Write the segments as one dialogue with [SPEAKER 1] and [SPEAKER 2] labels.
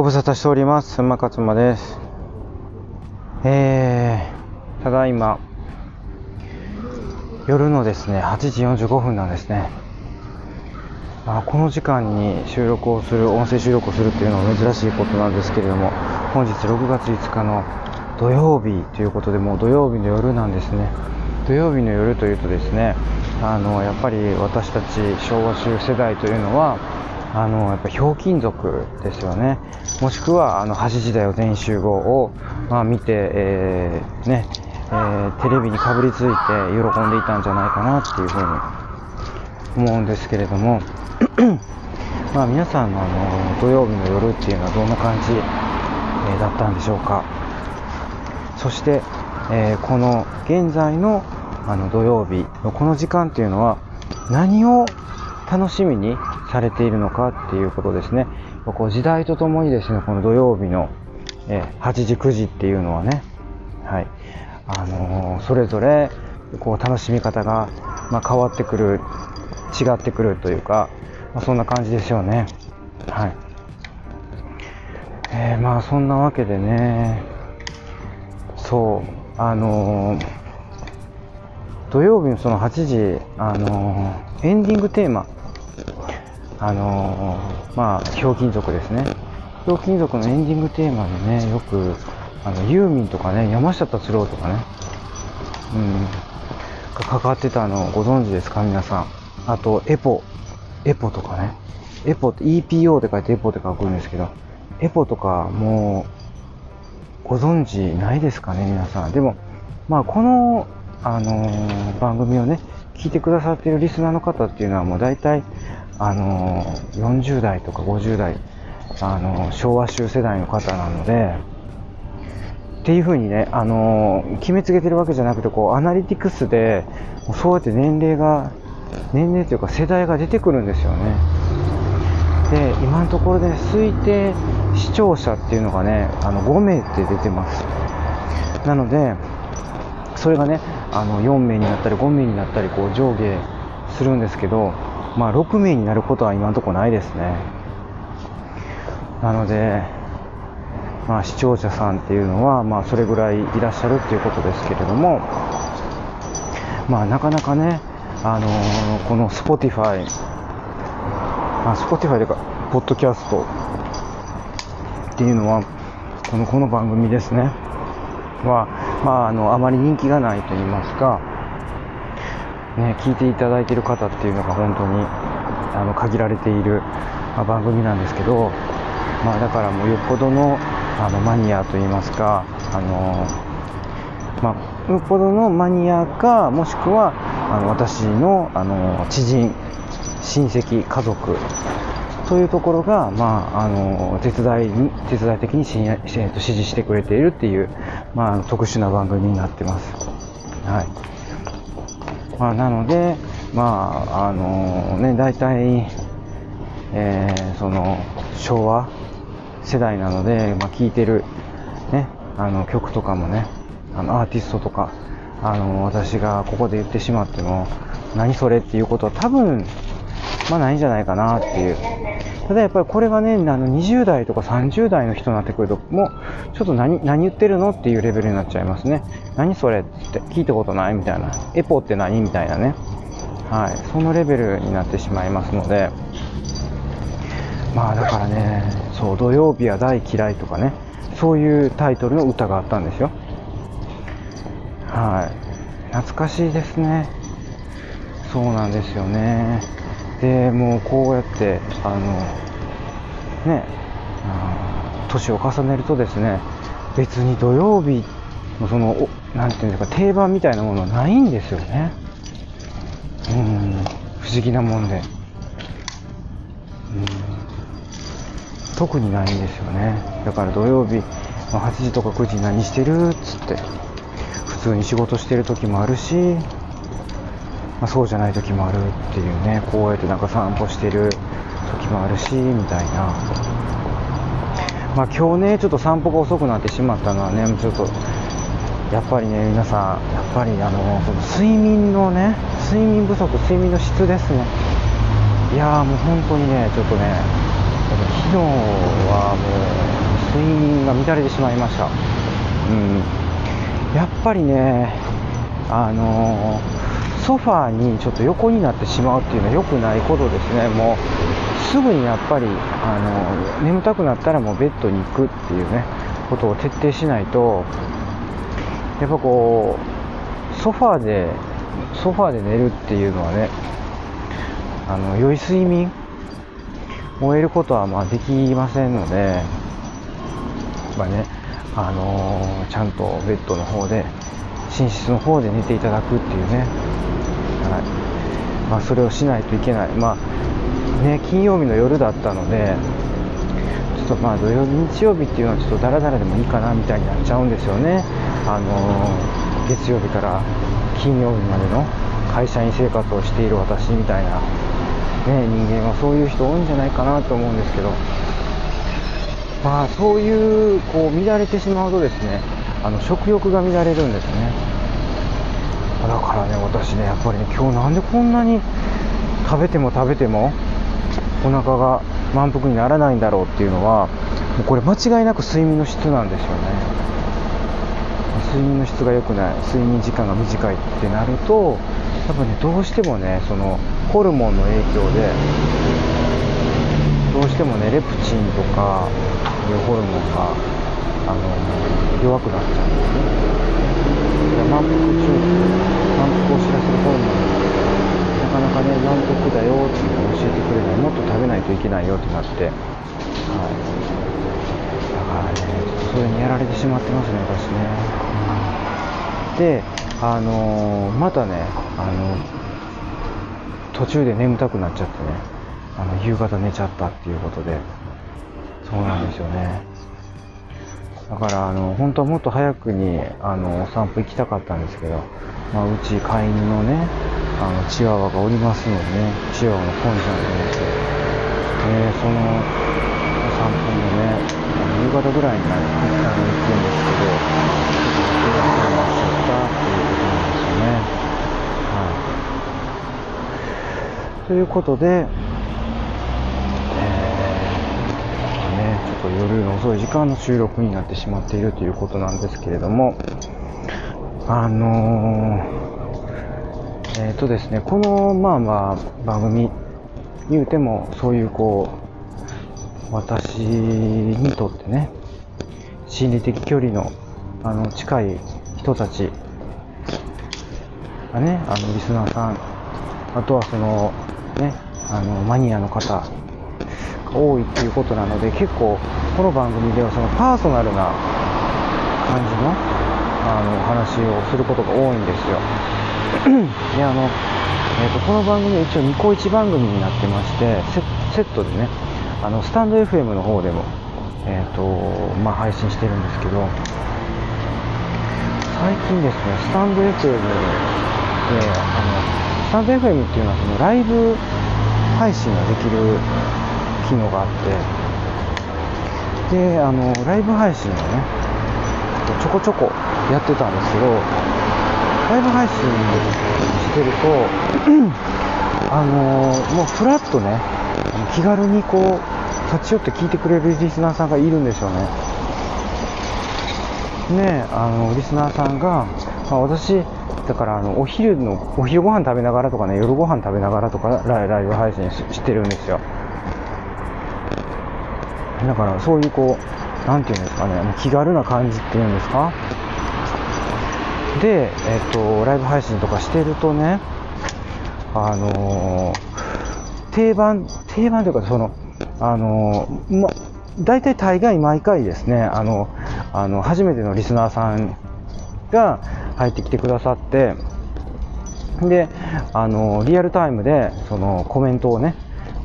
[SPEAKER 1] ご無沙汰しております。馬勝馬です。えー、ただいま夜のですね8時45分なんですね。あこの時間に収録をする音声収録をするっていうのは珍しいことなんですけれども本日6月5日の土曜日ということでもう土曜日の夜なんですね。土曜日の夜というとですねあのやっぱり私たち昭和集世代というのはあのやっぱひょうきん族ですよね。もしくはあの8時代を全集合を、まあ、見て、えー、ねえー、テレビにかぶりついて喜んでいたんじゃないかなっていうふうに思うんですけれども。まあ皆さんのあの土曜日の夜っていうのはどんな感じ、えー、だったんでしょうか。そして、えー、この現在のあの土曜日のこの時間っていうのは何を楽しみにされているのかっていうことですね。こう時代とともにですね、この土曜日の、え8時、9時っていうのはね、はい、あのー、それぞれこう楽しみ方が、まあ、変わってくる、違ってくるというか、まあ、そんな感じですよね。はい。えー、まあそんなわけでね、そう、あのー、土曜日のその8時、あのエンディングテーマあのー、まあ、ひょうきん族ですね。ひょうきん族のエンディングテーマでね、よく、あの、ユーミンとかね、山下達郎とかね、うん、が関わってたのをご存知ですか、皆さん。あと、エポ、エポとかね。エポって EPO って書いてエポって書くんですけど、エポとかもう、ご存知ないですかね、皆さん。でも、まあ、この、あのー、番組をね、聞いてくださっているリスナーの方っていうのはもう大体、あの40代とか50代、あの昭和集世代の方なので、っていうふうにね、あの決めつけてるわけじゃなくて、こう、アナリティクスで、そうやって年齢が、年齢というか世代が出てくるんですよね。で、今のところで、ね、推定視聴者っていうのがね、あの5名って出てます。なので、それがね、あの4名になったり5名になったり、こう上下するんですけど、まあ、6名になることは今のところないですね。なので、まあ、視聴者さんっていうのは、まあ、それぐらいいらっしゃるっていうことですけれども、まあ、なかなかね、あのー、この Spotify、あ、Spotify というか、ポッドキャストっていうのは、この、この番組ですね、は、まあ、あの、あまり人気がないと言いますか、ね、聞いていただいている方っていうのが本当にあの限られている、まあ、番組なんですけど、まあ、だからもうよっぽどのあのマニアといいますか、あのまあ、よっぽどのマニアかもしくはあの私のあの知人親戚家族というところが、まあ、あの手伝いに手伝い的に支支持してくれているっていう、まあ、特殊な番組になってます。はいまあ、なので、まあ、あのね、大体、えー、その、昭和世代なので、まあ、聴いてる、ね、あの、曲とかもね、あの、アーティストとか、あの、私がここで言ってしまっても、何それっていうことは多分、まあないんじゃないかなっていう。ただやっぱりこれがね、あの20代とか30代の人になってくると、もうちょっと何何言ってるのっていうレベルになっちゃいますね。何それって聞いたことないみたいな。エポって何みたいなね。はい。そのレベルになってしまいますので、まあだからね、そう、土曜日は大嫌いとかね、そういうタイトルの歌があったんですよ。はい。懐かしいですね。そうなんですよね。でもうこうやってあのね年を重ねるとですね別に土曜日のその何て言うんですか定番みたいなものはないんですよね。うん不思議なもんで。うん特にないんですよね。だから土曜日8時とか9時何してるっつって普通に仕事してる時もあるしまあ、そうじゃない時もあるっていうねこうやってなんか散歩してる時もあるしみたいな。まあ今日ねちょっと散歩が遅くなってしまったのはねちょっとやっぱりね皆さんやっぱりあのその睡眠のね睡眠不足睡眠の質ですね。いやーもう本当にねちょっとね昨日はもう睡眠が乱れてしまいました。うん。やっぱりね、あのソファーにちょっと横になってしまうっていうのは良くないことですね、もうすぐにやっぱりあの眠たくなったらもうベッドに行くっていうねことを徹底しないと、やっぱこう、ソファーで、ソファーで寝るっていうのはね、あの良い睡眠を得ることはまあできませんので、まあね、あのー、ちゃんとベッドの方で寝室の方で寝ていただくっていうね、はい。まあ、それをしないといけない、まあね、金曜日の夜だったのでちょっとまあ土曜日日曜日っていうのはちょっとだらだらでもいいかなみたいになっちゃうんですよね、あのー、月曜日から金曜日までの会社員生活をしている私みたいな、ね、人間はそういう人多いんじゃないかなと思うんですけど。まあそういうこう乱れてしまうとですねあの食欲が乱れるんですね。だからね私ねやっぱりね今日なんでこんなに食べても食べてもお腹が満腹にならないんだろうっていうのはもうこれ間違いなく睡眠の質なんですよね。睡眠の質が良くない睡眠時間が短いってなるとやっぱねどうしてもねそのホルモンの影響でどうしてもねレプチンとかいうホルモンがあの弱くなっちゃうんですね。満腹中満腹を知らせるホルモンなかなかね満腹だよっていうのを教えてくれないもっと食べないといけないよってなって。はい。だからねちょっとそれにやられてしまってますね私ね、うん、であの、またねあの途中で眠たくなっちゃってね。あの夕方寝ちゃったっていうことで。そうなんですよね。だからあの本当はもっと早くにあのお散歩行きたかったんですけど、まあ、うち飼い犬のねあのチワワがおりますのでねチワワのポンちゃんと思って、えそのお散歩もね夕方ぐらいになるあの行くんですけどちょっと忘れましちゃったっていうことなんですよね。はい。ということでと夜の遅い時間の収録になってしまっているということなんですけれども、あのー、えっ、ー、とですね、この、まあまあ、番組、言うても、そういうこう、私にとってね、心理的距離の、あの、近い人たちがね、あの、リスナーさん、あとはその、ね、あの、マニアの方、多いっていうことなので結構この番組ではそのパーソナルな感じのあの話をすることが多いんですよ。であの、えーと、この番組は一応ニコイチ番組になってましてセットでねあのスタンド FM の方でも、えーとまあ、配信してるんですけど最近ですねスタンド FM で、あのスタンド FM っていうのはそのライブ配信ができる機能があって。であのライブ配信をねちょこちょこやってたんですけどライブ配信してると あのもうフラッとね気軽にこう立ち寄って聞いてくれるリスナーさんがいるんですよね。ねあのリスナーさんが、まあ、私だからあのお昼のお昼ご飯食べながらとかね夜ご飯食べながらとかライブ配信してるんですよ。だからそういうこう、なんていうんですかね、もう気軽な感じっていうんですか？で、えっと、ライブ配信とかしてるとね、あのー、定番、定番というか、その、あのー、ま、大体大概毎回ですね、あの、あの、初めてのリスナーさんが入ってきてくださって、で、あの、リアルタイムで、その、コメントをね、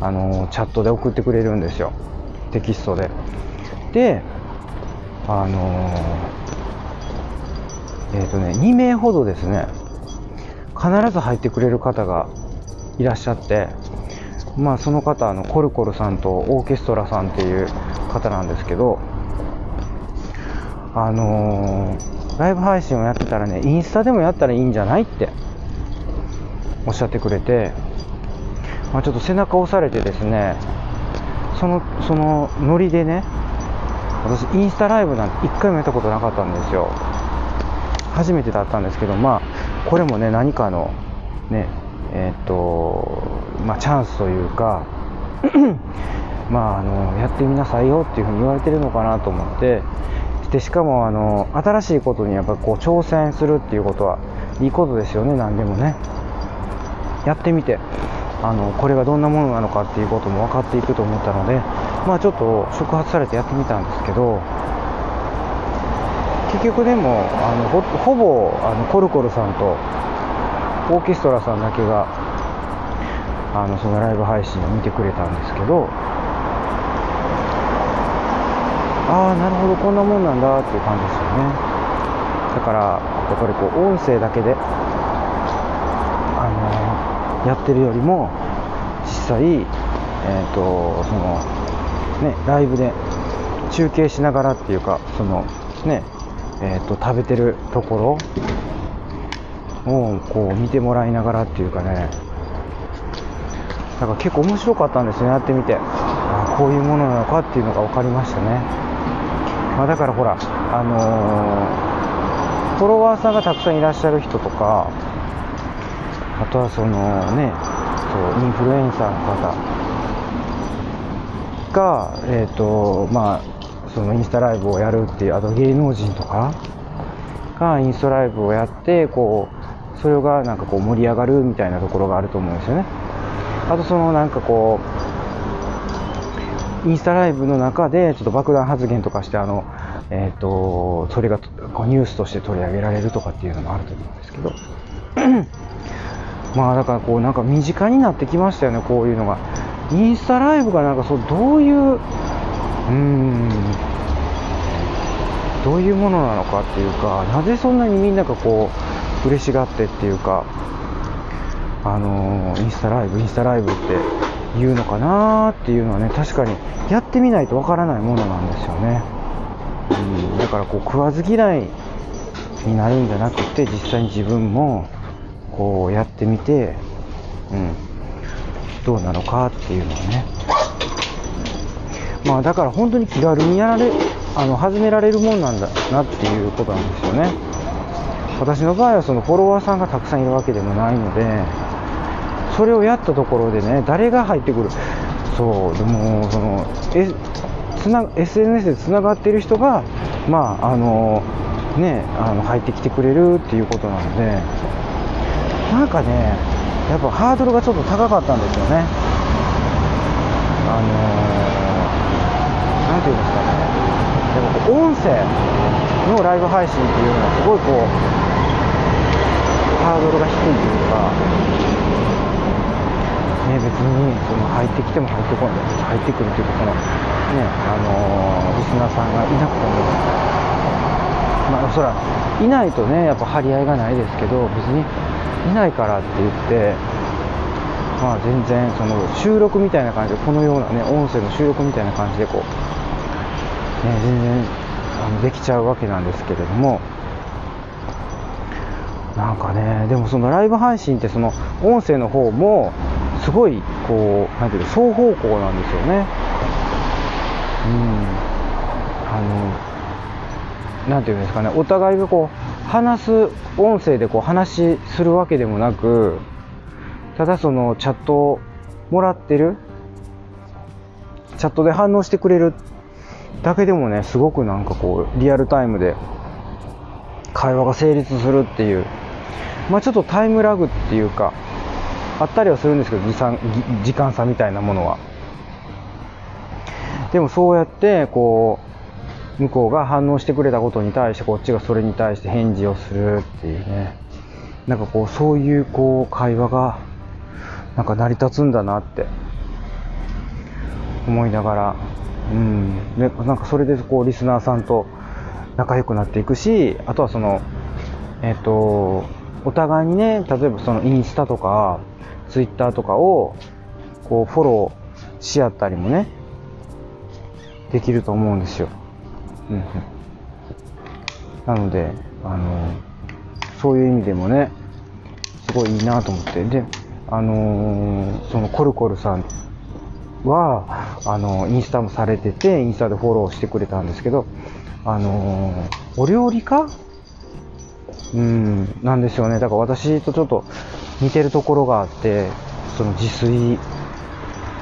[SPEAKER 1] あの、チャットで送ってくれるんですよ。テキストで。で、あのー、えっ、ー、とね、2名ほどですね、必ず入ってくれる方がいらっしゃって、まあその方、あの、コルコルさんとオーケストラさんっていう方なんですけど、あのー、ライブ配信をやってたらね、インスタでもやったらいいんじゃないっておっしゃってくれて、まあ、ちょっと背中押されてですね、そのそのノリでね私インスタライブなんて1回もやったことなかったんですよ。初めてだったんですけどまあこれもね何かのねえっ、とまあチャンスというかまああのやってみなさいよっていうふうに言われてるのかなと思ってでしかもあの新しいことにやっぱこう挑戦するっていうことはいいことですよね何でもね。やってみて。あのこれがどんなものなのかっていうことも分かっていくと思ったのでまあちょっと触発されてやってみたんですけど結局でもあのほほぼあのコルコルさんとオーケストラさんだけがあのそのライブ配信を見てくれたんですけどああなるほどこんなもんなんだっていう感じですよね。だからやっぱりこう音声だけでやってるよりも実際え、ー、とそのねライブで中継しながらっていうかそのねえーと、食べてるところをこう見てもらいながらっていうかね。だか結構面白かったんですねやってみて。あこういうものなのかっていうのが分かりましたね。まあ、だからほら、あのー、フォロワーさんがたくさんいらっしゃる人とか、あとはそのね、そうインフルエンサーの方が、えっ、ー、と、まあ、そのインスタライブをやるっていう、あと芸能人とかがインスタライブをやって、こう、それがなんかこう盛り上がるみたいなところがあると思うんですよね。あとそのなんかこう、インスタライブの中でちょっと爆弾発言とかしてあの、えーと、それがこうニュースとして取り上げられるとかっていうのもあると思うんですけどまあだからこうなんか身近になってきましたよねこういうのが。インスタライブがなんかそうどういううん。どういうものなのかっていうかなぜそんなにみんながこう嬉しがってっていうかあのインスタライブインスタライブって言うのかなっていうのはね確かにやってみないとわからないものなんですよね、うん、だからこう食わず嫌いになるんじゃなくて実際に自分もこうやってみて、うん、どうなのかっていうのをね。まあだから本当に気軽にやられあの始められるもんなんだなっていうことなんですよね。私の場合はそのフォロワーさんがたくさんいるわけでもないのでそれをやったところでね誰が入ってくる？そうでもそのえつな SNS でつながってる人がまああのねあの入ってきてくれるっていうことなので。なんかねやっぱハードルがちょっと高かったんですよね。あの何て言うんですかね。でも音声のライブ配信っていうのはすごいこうハードルが低いというかね、別にその入ってきても入ってこない入ってくるというかその、ねあのー、リスナーさんがいなくても、まあ、そらいないとねやっぱ張り合いがないですけど別にいないからって言ってまあ全然その収録みたいな感じでこのようなね音声の収録みたいな感じでこう、ね、全然あのできちゃうわけなんですけれどもなんかねでもそのライブ配信ってその音声の方もすごいこうなんていう双方向なんですよね。うん。あのなんていうんですかねお互いがこう話す音声でこう話するわけでもなくただそのチャットをもらってるチャットで反応してくれるだけでもねすごくなんかこうリアルタイムで会話が成立するっていう。まあちょっとタイムラグっていうかあったりはするんですけど時間時間差みたいなものは。でもそうやってこう向こうが反応してくれたことに対してこっちがそれに対して返事をするっていうね。なんかこうそういうこう会話がなんか成り立つんだなって。思いながら。うん。でなんかそれでこうリスナーさんと仲良くなっていくしあとはそのえっ、とお互いにね例えばそのインスタとかツイッターとかをこうフォローし合ったりもねできると思うんですよ。うん、なのであのそういう意味でもねすごいいいなと思って。であのー、そのコルコルさんは、あの、インスタもされてて、インスタでフォローしてくれたんですけど、あのお料理家？うん、なんですよね。だから私とちょっと似てるところがあって、その自炊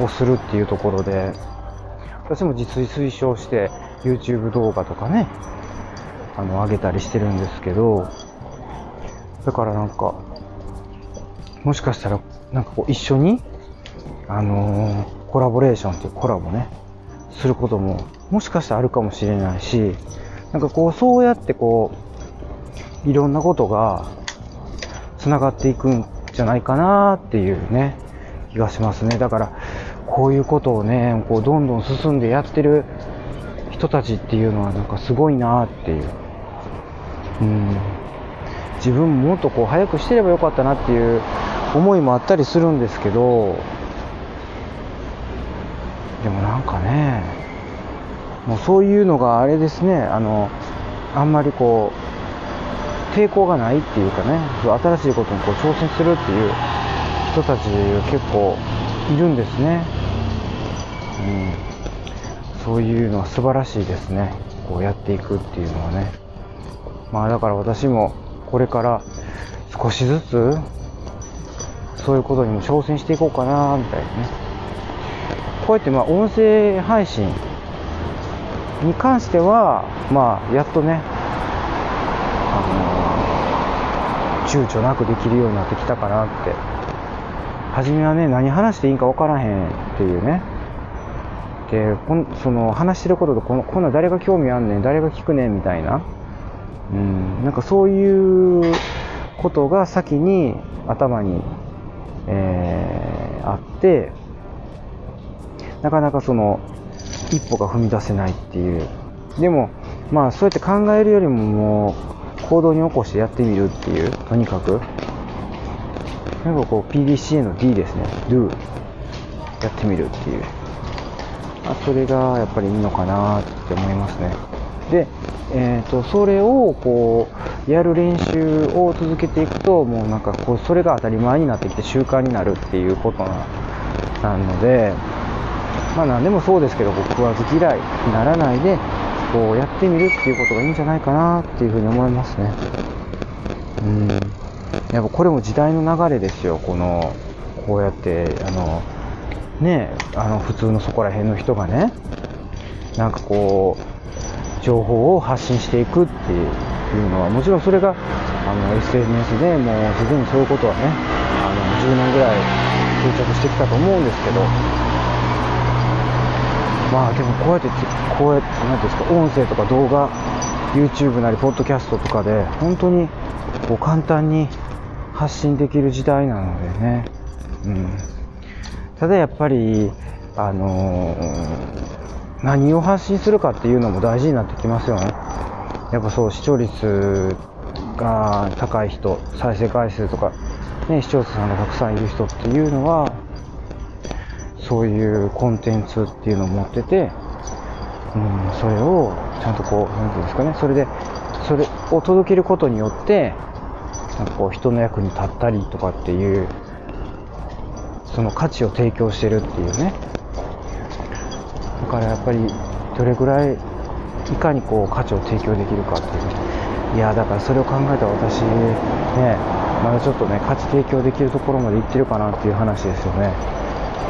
[SPEAKER 1] をするっていうところで、私も自炊推奨して YouTube 動画とかね、あの、上げたりしてるんですけど、だからなんか、もしかしたら、なんかこう一緒に、あのー、コラボレーションっていうコラボね、することも、もしかしたらあるかもしれないし、なんかこう、そうやってこう、いろんなことが、繋がっていくんじゃないかなっていうね、気がしますね。だから、こういうことをね、こう、どんどん進んでやってる人たちっていうのは、なんかすごいなっていう。うん。自分もっとこう、早くしてればよかったなっていう思いもあったりするんですけど、でもなんかね、もうそういうのがあれですね、あの、あんまりこう、抵抗がないっていうかね、新しいことにこう挑戦するっていう人たち結構いるんですね。うん。そういうのは素晴らしいですね。こうやっていくっていうのはね。まあだから私もこれから少しずつそういうことにも挑戦していこうかなみたいなね。こうやってまあ音声配信に関しては、まあやっとね、あの、躊躇なくできるようになってきたかなって。初めはね、何話していいんか分からへんっていうね。で、こんその話してることとこの、こんな誰が興味あんねん、誰が聞くねんみたいな。うん、なんかそういうことが先に頭に、えー、あって、なかなかその一歩が踏み出せないっていう。でもまあそうやって考えるよりももう行動に起こしてやってみるっていうとにかく。なんかこう PDCA の D ですね。Do やってみるっていう。あそれがやっぱりいいのかなって思いますねで、えーと、それをこうやる練習を続けていくともうなんかこうそれが当たり前になってきて習慣になるっていうことなのでまあ何でもそうですけど、僕は好き嫌いにならないで、こうやってみるっていうことがいいんじゃないかなっていうふうに思いますね。うん。やっぱこれも時代の流れですよ、この、こうやって、あの、ね、あの普通のそこら辺の人がね、なんかこう、情報を発信していくっていうのは、もちろんそれがあの SNS でもうすでにそういうことはね、あの10年ぐらい定着してきたと思うんですけど、まあでもこうやってこうやって何ですか音声とか動画 YouTube なりポッドキャストとかで本当にこう簡単に発信できる時代なのでね、うん、ただやっぱりあのー、何を発信するかっていうのも大事になってきますよね。やっぱそう視聴率が高い人再生回数とか、ね、視聴者さんがたくさんいる人っていうのはそういうコンテンツっていうのを持ってて、うん、それをちゃんとこう、なんていうんですかね、それで、それを届けることによって、なんかこう、人の役に立ったりとかっていう、その価値を提供してるっていうね。だからやっぱり、どれぐらい、いかにこう、価値を提供できるかっていう。いや、だからそれを考えたら私、ね、まだちょっとね、価値提供できるところまでいってるかなっていう話ですよね。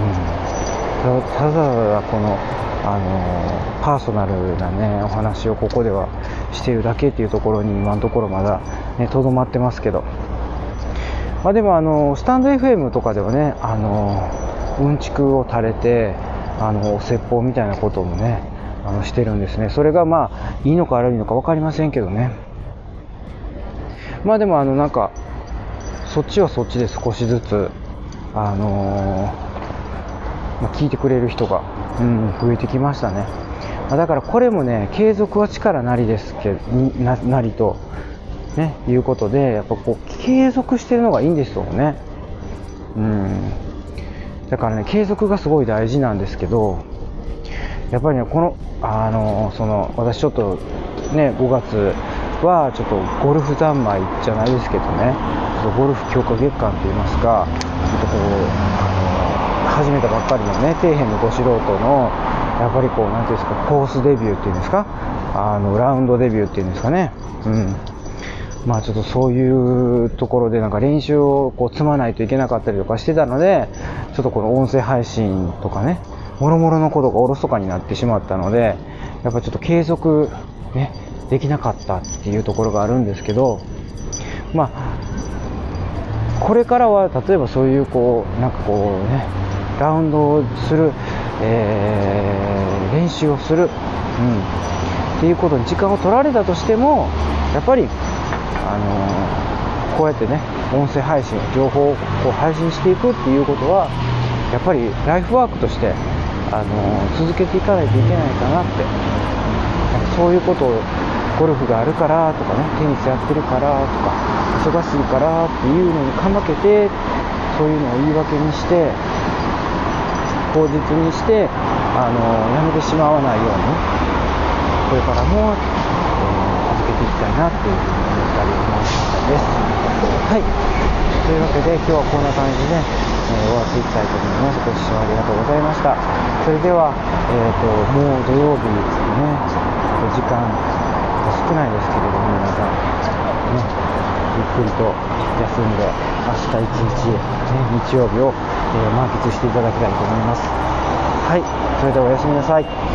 [SPEAKER 1] うんただただこの、あのパーソナルなねお話をここではしてるだけっていうところに今のところまだねとどまってますけどまあでもあのスタンド FM とかではねあのうんちくを垂れてあのお説法みたいなこともねあのしてるんですねそれがまあいいのか悪いのか分かりませんけどねまあでもあのなんかそっちはそっちで少しずつあのまあ、聞いてくれる人が、うん、増えてきましたね。ま、だからこれもね、継続は力なりですけど、ななりと、ね、いうことで、やっぱこう、継続してるのがいいんですよね。うん。だからね、継続がすごい大事なんですけど、やっぱりね、この、あの、その、私ちょっと、ね、5月はちょっとゴルフ三昧じゃないですけどね、ゴルフ強化月間といいますか、ちょっとこう、あの始めたばっかりのね底辺のど素人のやっぱりこうなんていうんですかコースデビューっていうんですかあのラウンドデビューっていうんですかねうんまあちょっとそういうところでなんか練習をこう積まないといけなかったりとかしてたのでちょっとこの音声配信とかねもろもろのことがおろそかになってしまったのでやっぱちょっと継続ねできなかったっていうところがあるんですけどまあこれからは例えばそういうこうなんかこうねラウンドをする、えー、練習をする、うん、っていうことに時間を取られたとしてもやっぱり、あの、こうやってね音声配信情報をこう配信していくっていうことはやっぱりライフワークとして、あの、続けていかないといけないかなって。そういうことをゴルフがあるからとかねテニスやってるからとか忙しいからっていうのにかまけてそういうのを言い訳にして口実にしてあのやめてしまわないように。これからも、いきたいなっていうふうに思ったりしましたですはい。というわけで今日はこんな感じで、え、終わっていきたいと思います。ご視聴ありがとうございました。それでは、えーと、もう土曜日ですね。時間少ないですけれども皆さん、ね、ゆっくりと休んで明日一日、ね、日曜日を、えー、満喫していただきたいと思います。はい。それではおやすみなさい。